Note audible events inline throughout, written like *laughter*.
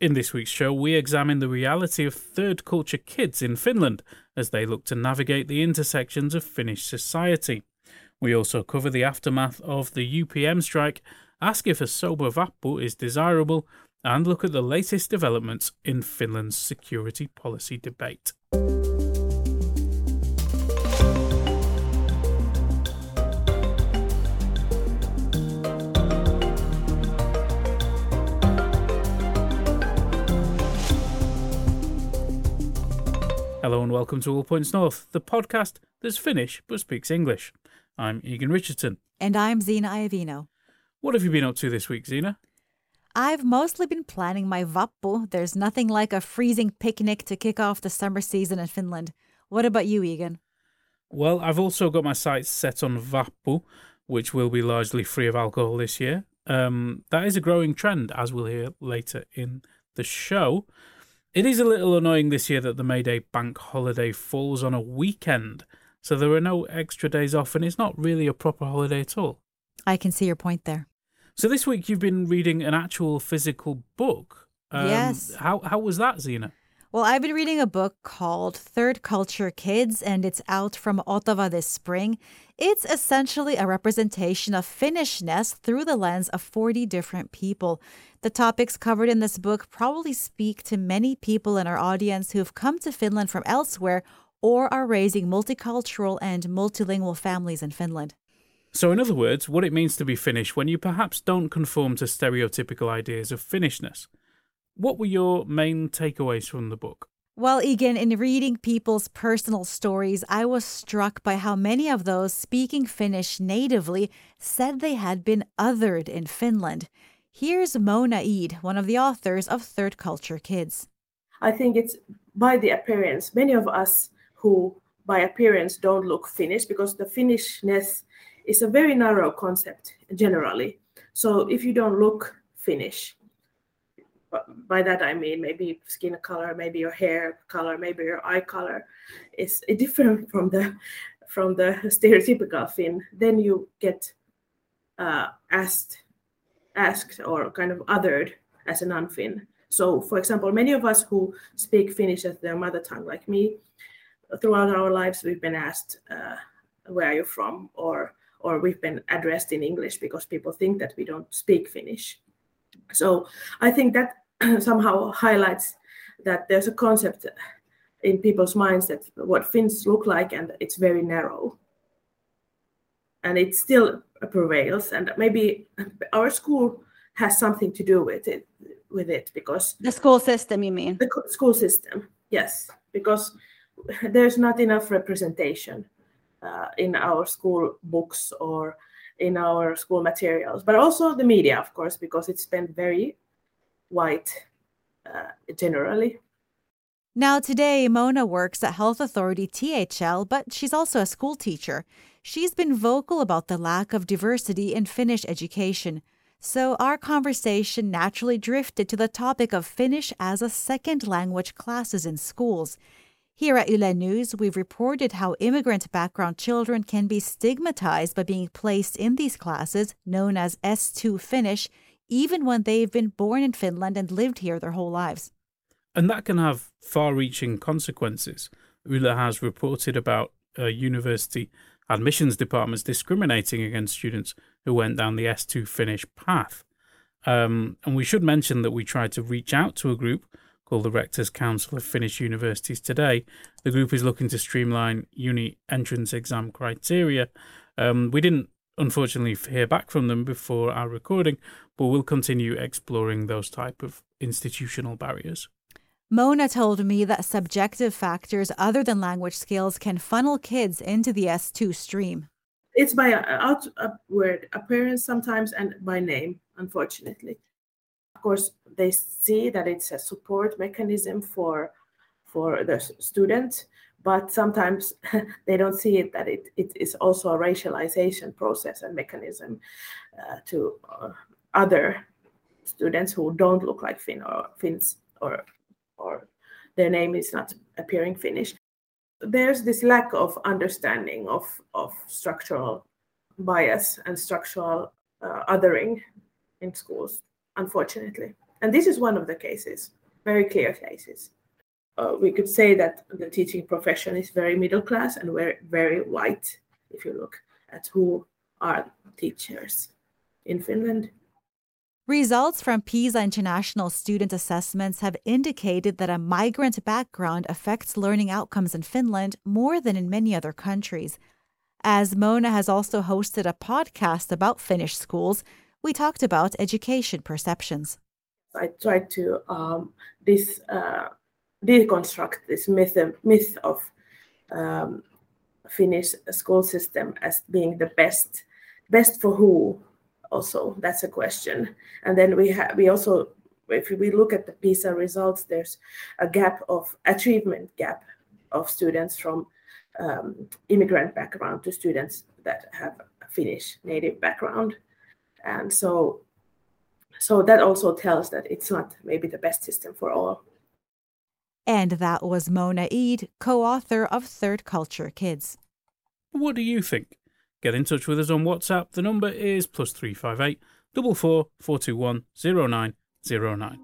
In this week's show, we examine the reality of third culture kids in Finland as they look to navigate the intersections of Finnish society. We also cover the aftermath of the UPM strike, ask if a sober vappu is desirable, and look at the latest developments in Finland's security policy debate. And welcome to All Points North, the podcast that's Finnish but speaks English. I'm Egan Richardson. And I'm Zena Iovino. What have you been up to this week, Zena? I've mostly been planning my Vappu. There's nothing like a freezing picnic to kick off the summer season in Finland. What about you, Egan? Well, I've also got my sights set on Vappu, which will be largely free of alcohol this year. Um, that is a growing trend, as we'll hear later in the show. It is a little annoying this year that the May Day bank holiday falls on a weekend, so there are no extra days off, and it's not really a proper holiday at all. I can see your point there. So this week you've been reading an actual physical book. Um, Yes. How how was that, Zena? Well, I've been reading a book called Third Culture Kids, and it's out from Otava this spring. It's essentially a representation of Finnishness through the lens of 40 different people. The topics covered in this book probably speak to many people in our audience who've come to Finland from elsewhere or are raising multicultural and multilingual families in Finland. So, in other words, what it means to be Finnish when you perhaps don't conform to stereotypical ideas of Finnishness. What were your main takeaways from the book? Well, Egan, in reading people's personal stories, I was struck by how many of those speaking Finnish natively said they had been othered in Finland. Here's Mona Eid, one of the authors of Third Culture Kids. I think it's by the appearance. Many of us who, by appearance, don't look Finnish because the Finnishness is a very narrow concept generally. So if you don't look Finnish, but by that I mean maybe skin color, maybe your hair color, maybe your eye color is *laughs* different from the from the stereotypical Finn. Then you get uh, asked asked or kind of othered as a non-Finn. So, for example, many of us who speak Finnish as their mother tongue, like me, throughout our lives, we've been asked, uh, "Where are you from?" or or we've been addressed in English because people think that we don't speak Finnish. So, I think that *clears throat* somehow highlights that there's a concept in people's minds that what Finns look like, and it's very narrow. And it still prevails, and maybe our school has something to do with it with it because The school system, you mean? the school system yes because there's not enough representation uh, in our school books or in our school materials but also the media of course because it's been very white uh, generally Now, today, Mona works at Health Authority THL, but she's also a school teacher. She's been vocal about the lack of diversity in Finnish education. So, our conversation naturally drifted to the topic of Finnish as a second language classes in schools. Here at Yle News, we've reported how immigrant background children can be stigmatized by being placed in these classes, known as S2 Finnish, even when they've been born in Finland and lived here their whole lives. And that can have far reaching consequences. Yle has reported about uh, university admissions departments discriminating against students who went down the S2 Finnish path. Um, and we should mention that we tried to reach out to a group called the Rectors Council of Finnish Universities today. The group is looking to streamline uni entrance exam criteria. Um, we didn't unfortunately hear back from them before our recording, but we'll continue exploring those type of institutional barriers. Mona told me that subjective factors other than language skills can funnel kids into the S2 stream. it's by outward appearance sometimes and by name unfortunately of course they see that it's a support mechanism for for the student but sometimes *laughs* they don't see it that it, it is also a racialization process and mechanism uh, to uh, other students who don't look like Finn or Finns or or their name is not appearing Finnish. There's this lack of understanding of, of structural bias and structural uh, othering in schools. Unfortunately. And this is one of the cases, very clear cases. Uh, we could say that the teaching profession is very middle class and very, very white if you look at who are teachers in Finland. Results from PISA International student assessments have indicated that a migrant background affects learning outcomes in Finland more than in many other countries. As Mona has also hosted a podcast about Finnish schools, we talked about education perceptions. I tried to um, this, uh, deconstruct this myth, myth of um, Finnish school system as being the best, best for who also? That's a question. And then we we also if we look at the pisa results there's a gap of achievement gap of students from um, immigrant background to students that have finnish native background and so so that also tells that it's not maybe the best system for all and that was mona eid co-author of third culture kids what do you think Get in touch with us on WhatsApp. The number is plus 358 444 0909.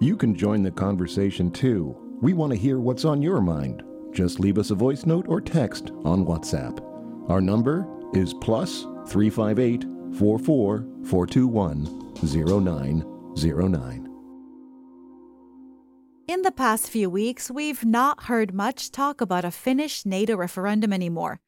You can join the conversation too. We want to hear what's on your mind. Just leave us a voice note or text on WhatsApp. Our number is plus 358 44 421 0909. In the past few weeks, we've not heard much talk about a Finnish NATO referendum anymore.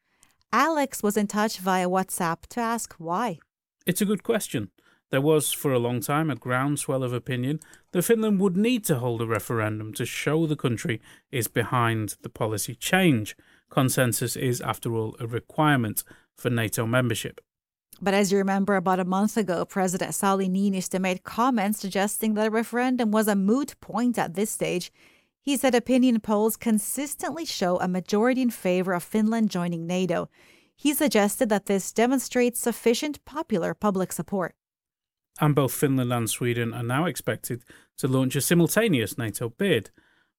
Alex was in touch via WhatsApp to ask why. It's a good question. There was, for a long time, a groundswell of opinion that Finland would need to hold a referendum to show the country is behind the policy change. Consensus is, after all, a requirement for NATO membership. But as you remember, about a month ago, President Sauli Niinistö made comments suggesting that a referendum was a moot point at this stage. He said opinion polls consistently show a majority in favor of Finland joining NATO. He suggested that this demonstrates sufficient popular public support. And both Finland and Sweden are now expected to launch a simultaneous NATO bid.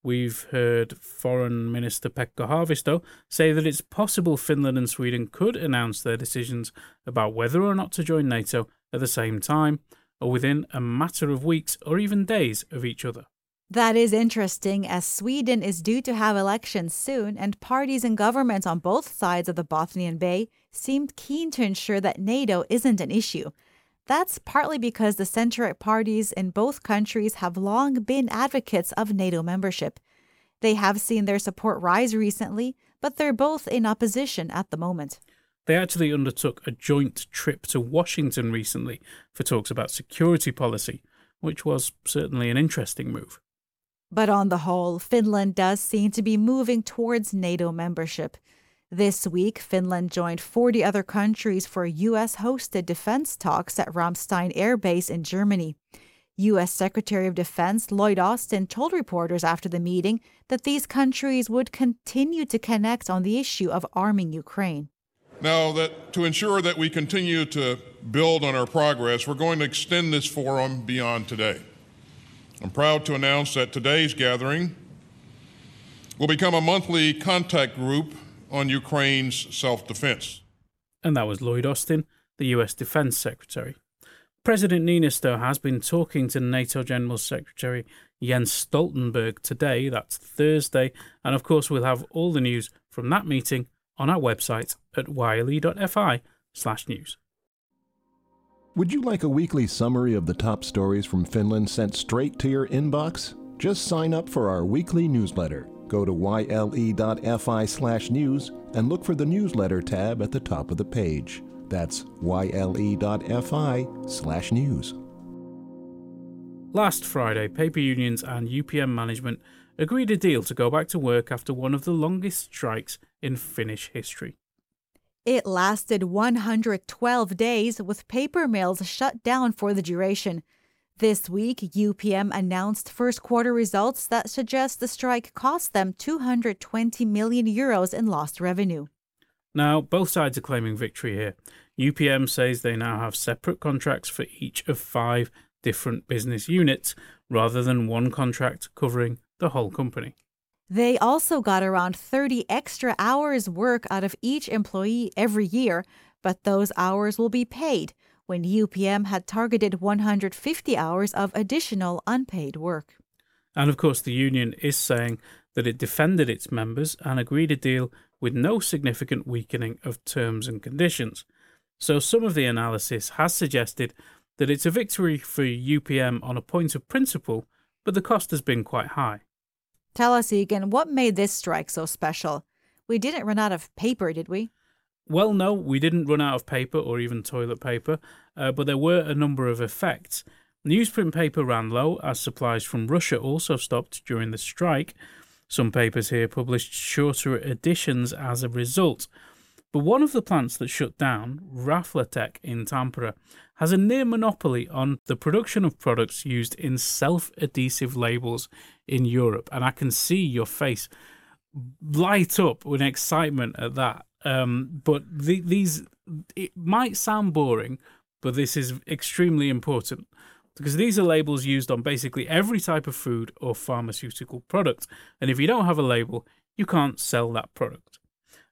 We've heard Foreign Minister Pekka Haavisto say that it's possible Finland and Sweden could announce their decisions about whether or not to join NATO at the same time, or within a matter of weeks or even days of each other. That is interesting, as Sweden is due to have elections soon, and parties and governments on both sides of the Bothnian Bay seemed keen to ensure that NATO isn't an issue. That's partly because the center right parties in both countries have long been advocates of NATO membership. They have seen their support rise recently, but they're both in opposition at the moment. They actually undertook a joint trip to Washington recently for talks about security policy, which was certainly an interesting move. But on the whole, Finland does seem to be moving towards NATO membership. This week, Finland joined 40 other countries for US hosted defense talks at Ramstein Air Base in Germany. U.S. Secretary of Defense Lloyd Austin told reporters after the meeting that these countries would continue to connect on the issue of arming Ukraine. Now, that to ensure that we continue to build on our progress, we're going to extend this forum beyond today. I'm proud to announce that today's gathering will become a monthly contact group on Ukraine's self defense. And that was Lloyd Austin, the US Defense Secretary. President Niinistö has been talking to NATO General Secretary Jens Stoltenberg today, that's Thursday, and of course we'll have all the news from that meeting on our website at yle.fi/news. Would you like a weekly summary of the top stories from Finland sent straight to your inbox? Just sign up for our weekly newsletter. Go to yle.fi slash news and look for the newsletter tab at the top of the page. That's yle.fi slash news. Last Friday, paper unions and UPM management agreed a deal to go back to work after one of the longest strikes in Finnish history. It lasted 112 days, with paper mills shut down for the duration. This week, UPM announced first quarter results that suggest the strike cost them 220 million euros in lost revenue. Now, both sides are claiming victory here. UPM says they now have separate contracts for each of five different business units rather than one contract covering the whole company. They also got around 30 extra hours work out of each employee every year, but those hours will be paid. When UPM had targeted 150 hours of additional unpaid work. And of course, the union is saying that it defended its members and agreed a deal with no significant weakening of terms and conditions. So, some of the analysis has suggested that it's a victory for UPM on a point of principle, but the cost has been quite high. Tell us, Egan, what made this strike so special? We didn't run out of paper, did we? Well, no, we didn't run out of paper or even toilet paper, uh, but there were a number of effects. Newsprint paper ran low as supplies from Russia also stopped during the strike. Some papers here published shorter editions as a result. But one of the plants that shut down, Raflatac in Tampere, has a near monopoly on the production of products used in self adhesive labels in Europe. And I can see your face light up with excitement at that. Um, but the, these, it might sound boring, but this is extremely important because these are labels used on basically every type of food or pharmaceutical product. And if you don't have a label, you can't sell that product.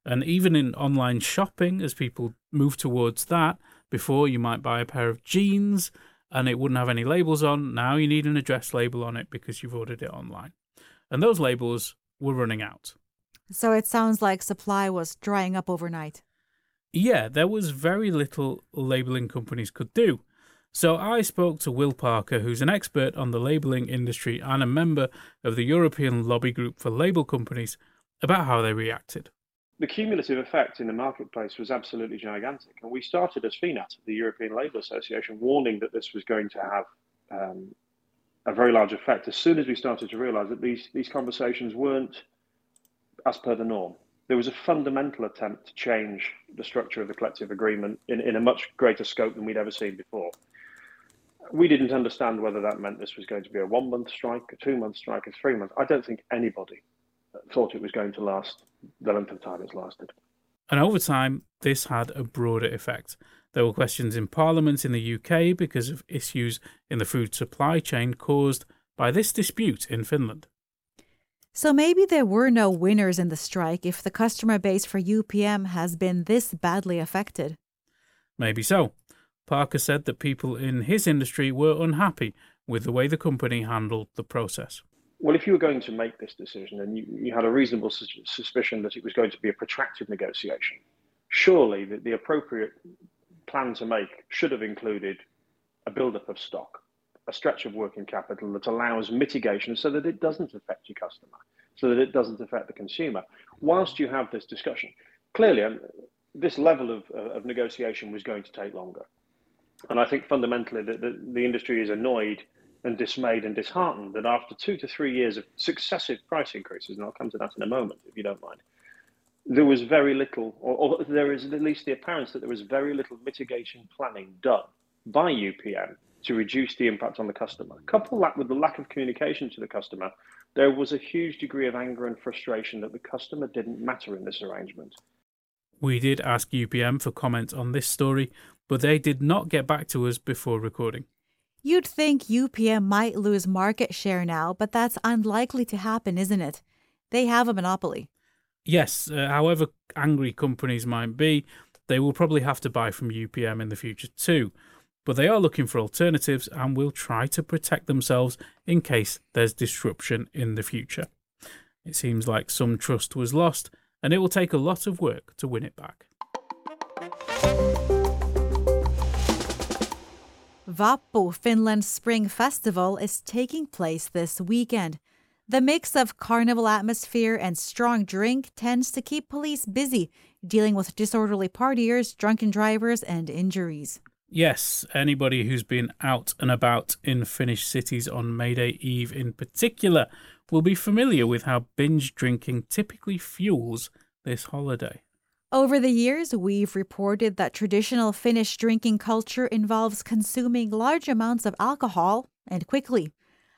And even in online shopping, as people move towards that, before you might buy a pair of jeans and it wouldn't have any labels on. Now you need an address label on it because you've ordered it online. And those labels were running out. So it sounds like supply was drying up overnight. Yeah, there was very little labeling companies could do. So I spoke to Will Parker, who's an expert on the labeling industry and a member of the European Lobby Group for Label Companies, about how they reacted. The cumulative effect in the marketplace was absolutely gigantic. And we started as FINAT, the European Label Association, warning that this was going to have um, a very large effect as soon as we started to realize that these, these conversations weren't as per the norm. There was a fundamental attempt to change the structure of the collective agreement in, in a much greater scope than we'd ever seen before. We didn't understand whether that meant this was going to be a one month strike, a two month strike, a three month. I don't think anybody thought it was going to last the length of time it's lasted. And over time, this had a broader effect. There were questions in Parliament in the UK because of issues in the food supply chain caused by this dispute in Finland. So maybe there were no winners in the strike if the customer base for UPM has been this badly affected. Maybe so. Parker said that people in his industry were unhappy with the way the company handled the process. Well, if you were going to make this decision and you, you had a reasonable suspicion that it was going to be a protracted negotiation, surely the, the appropriate plan to make should have included a build-up of stock, a stretch of working capital that allows mitigation so that it doesn't affect your customer, so that it doesn't affect the consumer. Whilst you have this discussion, clearly um, this level of, uh, of negotiation was going to take longer. And I think fundamentally that the, the industry is annoyed and dismayed and disheartened that after two to three years of successive price increases, and I'll come to that in a moment if you don't mind, there was very little, or, or there is at least the appearance that there was very little mitigation planning done by UPM to reduce the impact on the customer. Couple that with the lack of communication to the customer, there was a huge degree of anger and frustration that the customer didn't matter in this arrangement. We did ask UPM for comment on this story, but they did not get back to us before recording. You'd think UPM might lose market share now, but that's unlikely to happen, isn't it? They have a monopoly. Yes, uh, however angry companies might be, they will probably have to buy from UPM in the future too but they are looking for alternatives and will try to protect themselves in case there's disruption in the future. It seems like some trust was lost, and it will take a lot of work to win it back. Vappu, Finland's spring festival, is taking place this weekend. The mix of carnival atmosphere and strong drink tends to keep police busy, dealing with disorderly partiers, drunken drivers, and injuries. Yes, anybody who's been out and about in Finnish cities on May Day Eve in particular will be familiar with how binge drinking typically fuels this holiday. Over the years, we've reported that traditional Finnish drinking culture involves consuming large amounts of alcohol and quickly.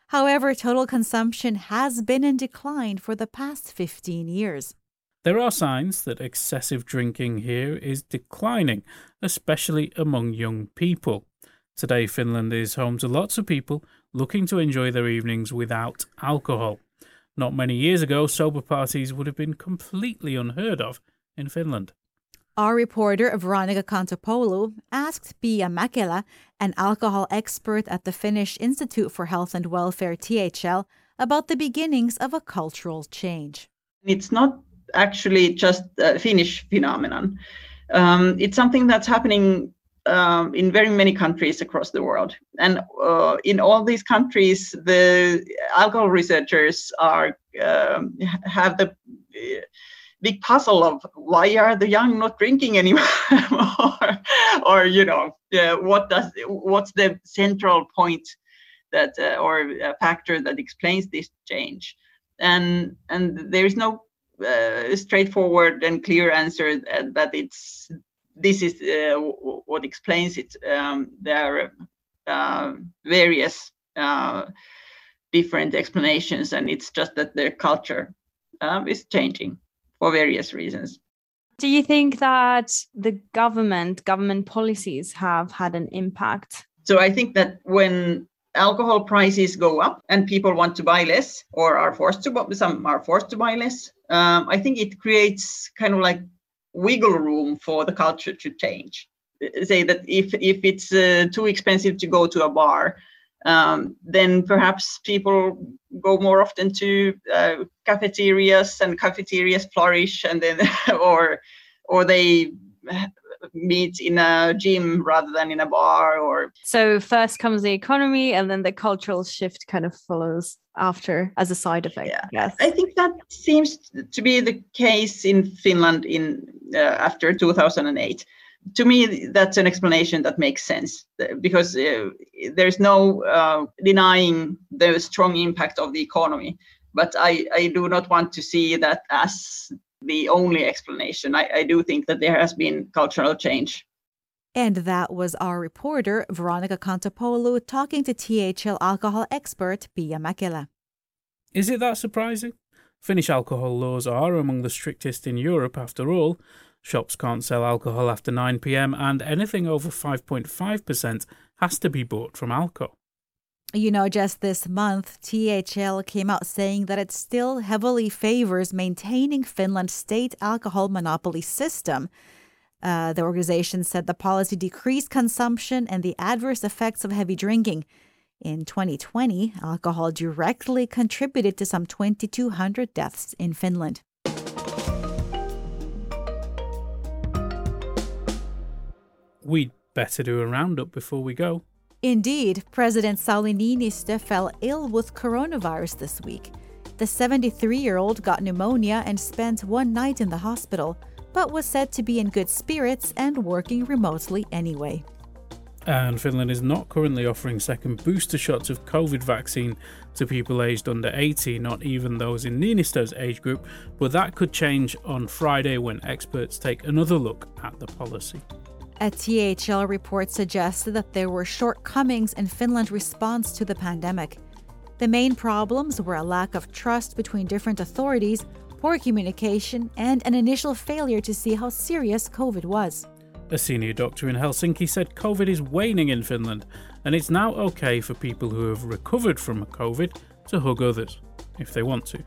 However, total consumption has been in decline for the past 15 years. There are signs that excessive drinking here is declining, especially among young people. Today, Finland is home to lots of people looking to enjoy their evenings without alcohol. Not many years ago, sober parties would have been completely unheard of in Finland. Our reporter Veronica Kontopoulou asked Pia Mäkelä, an alcohol expert at the Finnish Institute for Health and Welfare THL, about the beginnings of a cultural change. It's not actually just a Finnish phenomenon. Um, it's something that's happening um, in very many countries across the world. And uh, in all these countries, the alcohol researchers are um, have the uh, big puzzle of why are the young not drinking anymore, *laughs* or, you know, uh, what does what's the central point that uh, or factor that explains this change, and and there is no uh, straightforward and clear answer that, that it's this is uh, what explains it. Um, there are uh, various uh, different explanations, and it's just that the culture um, is changing for various reasons. Do you think that the government, government policies have had an impact? So I think that when alcohol prices go up and people want to buy less or are forced to buy, some are forced to buy less, um, I think it creates kind of like wiggle room for the culture to change. Say that if if it's uh, too expensive to go to a bar, um, then perhaps people go more often to uh, cafeterias and cafeterias flourish, and then *laughs* or or they meet in a gym rather than in a bar or so first comes the economy and then the cultural shift kind of follows after as a side effect yeah. yes i think that seems to be the case in finland in uh, after 2008 to me that's an explanation that makes sense because uh, there's no uh, denying the strong impact of the economy. But I, I do not want to see that as the only explanation. I, I do think that there has been cultural change. And that was our reporter, Veronica Kontopoulou, talking to THL alcohol expert Pia Mäkelä. Is it that surprising? Finnish alcohol laws are among the strictest in Europe, after all. Shops can't sell alcohol after 9 pm, and anything over 5.5% has to be bought from Alko. You know, just this month, THL came out saying that it still heavily favors maintaining Finland's state alcohol monopoly system. Uh, the organization said the policy decreased consumption and the adverse effects of heavy drinking. In 2020, alcohol directly contributed to some 2,200 deaths in Finland. We'd better do a roundup before we go. Indeed, President Sauli Niinistö fell ill with coronavirus this week. The 73 year old got pneumonia and spent one night in the hospital, but was said to be in good spirits and working remotely anyway. And Finland is not currently offering second booster shots of COVID vaccine to people aged under 80, not even those in Niinistö's age group, but that could change on Friday when experts take another look at the policy. A THL report suggested that there were shortcomings in Finland's response to the pandemic. The main problems were a lack of trust between different authorities, poor communication, and an initial failure to see how serious COVID was. A senior doctor in Helsinki said COVID is waning in Finland, and it's now okay for people who have recovered from COVID to hug others, if they want to.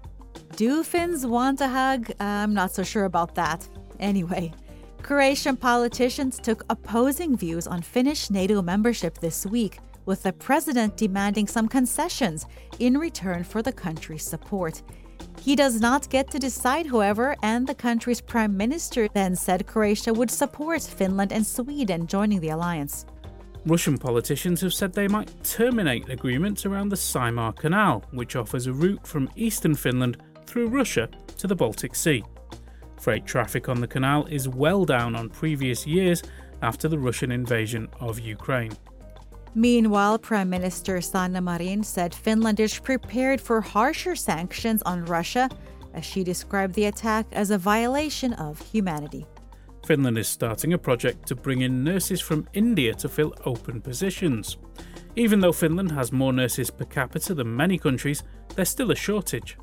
Do Finns want a hug? I'm not so sure about that. Anyway, Croatian politicians took opposing views on Finnish NATO membership this week, with the president demanding some concessions in return for the country's support. He does not get to decide, however, and the country's prime minister then said Croatia would support Finland and Sweden joining the alliance. Russian politicians have said they might terminate agreements around the Saimaa Canal, which offers a route from eastern Finland through Russia to the Baltic Sea. Freight traffic on the canal is well down on previous years after the Russian invasion of Ukraine. Meanwhile, Prime Minister Sanna Marin said Finland is prepared for harsher sanctions on Russia, as she described the attack as a violation of humanity. Finland is starting a project to bring in nurses from India to fill open positions. Even though Finland has more nurses per capita than many countries, there's still a shortage.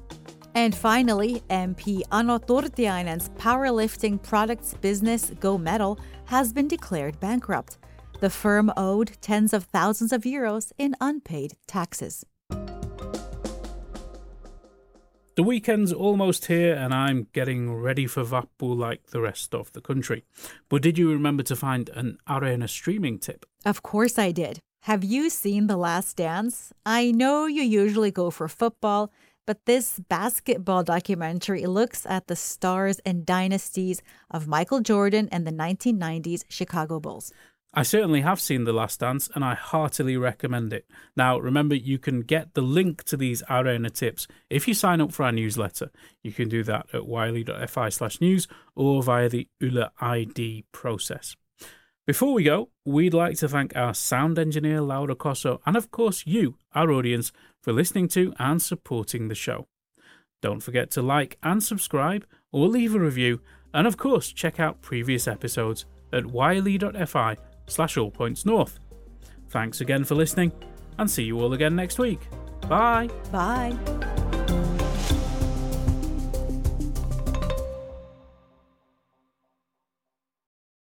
And finally, MP Ano Turtiainen's powerlifting products business Go Metal has been declared bankrupt. The firm owed tens of thousands of euros in unpaid taxes. The weekend's almost here and I'm getting ready for Vappu like the rest of the country. But did you remember to find an Areena streaming tip? Of course I did. Have you seen The Last Dance? I know you usually go for football, but this basketball documentary looks at the stars and dynasties of Michael Jordan and the 1990s Chicago Bulls. I certainly have seen The Last Dance and I heartily recommend it. Now, remember, you can get the link to these Areena tips if you sign up for our newsletter. You can do that at yle.fi slash news or via the Yle ID process. Before we go, we'd like to thank our sound engineer, Laura Koso, and of course, you, our audience, for listening to and supporting the show. Don't forget to like and subscribe or leave a review, and of course, check out previous episodes at yle.fi slash all points north. Thanks again for listening, and see you all again next week. Bye. Bye.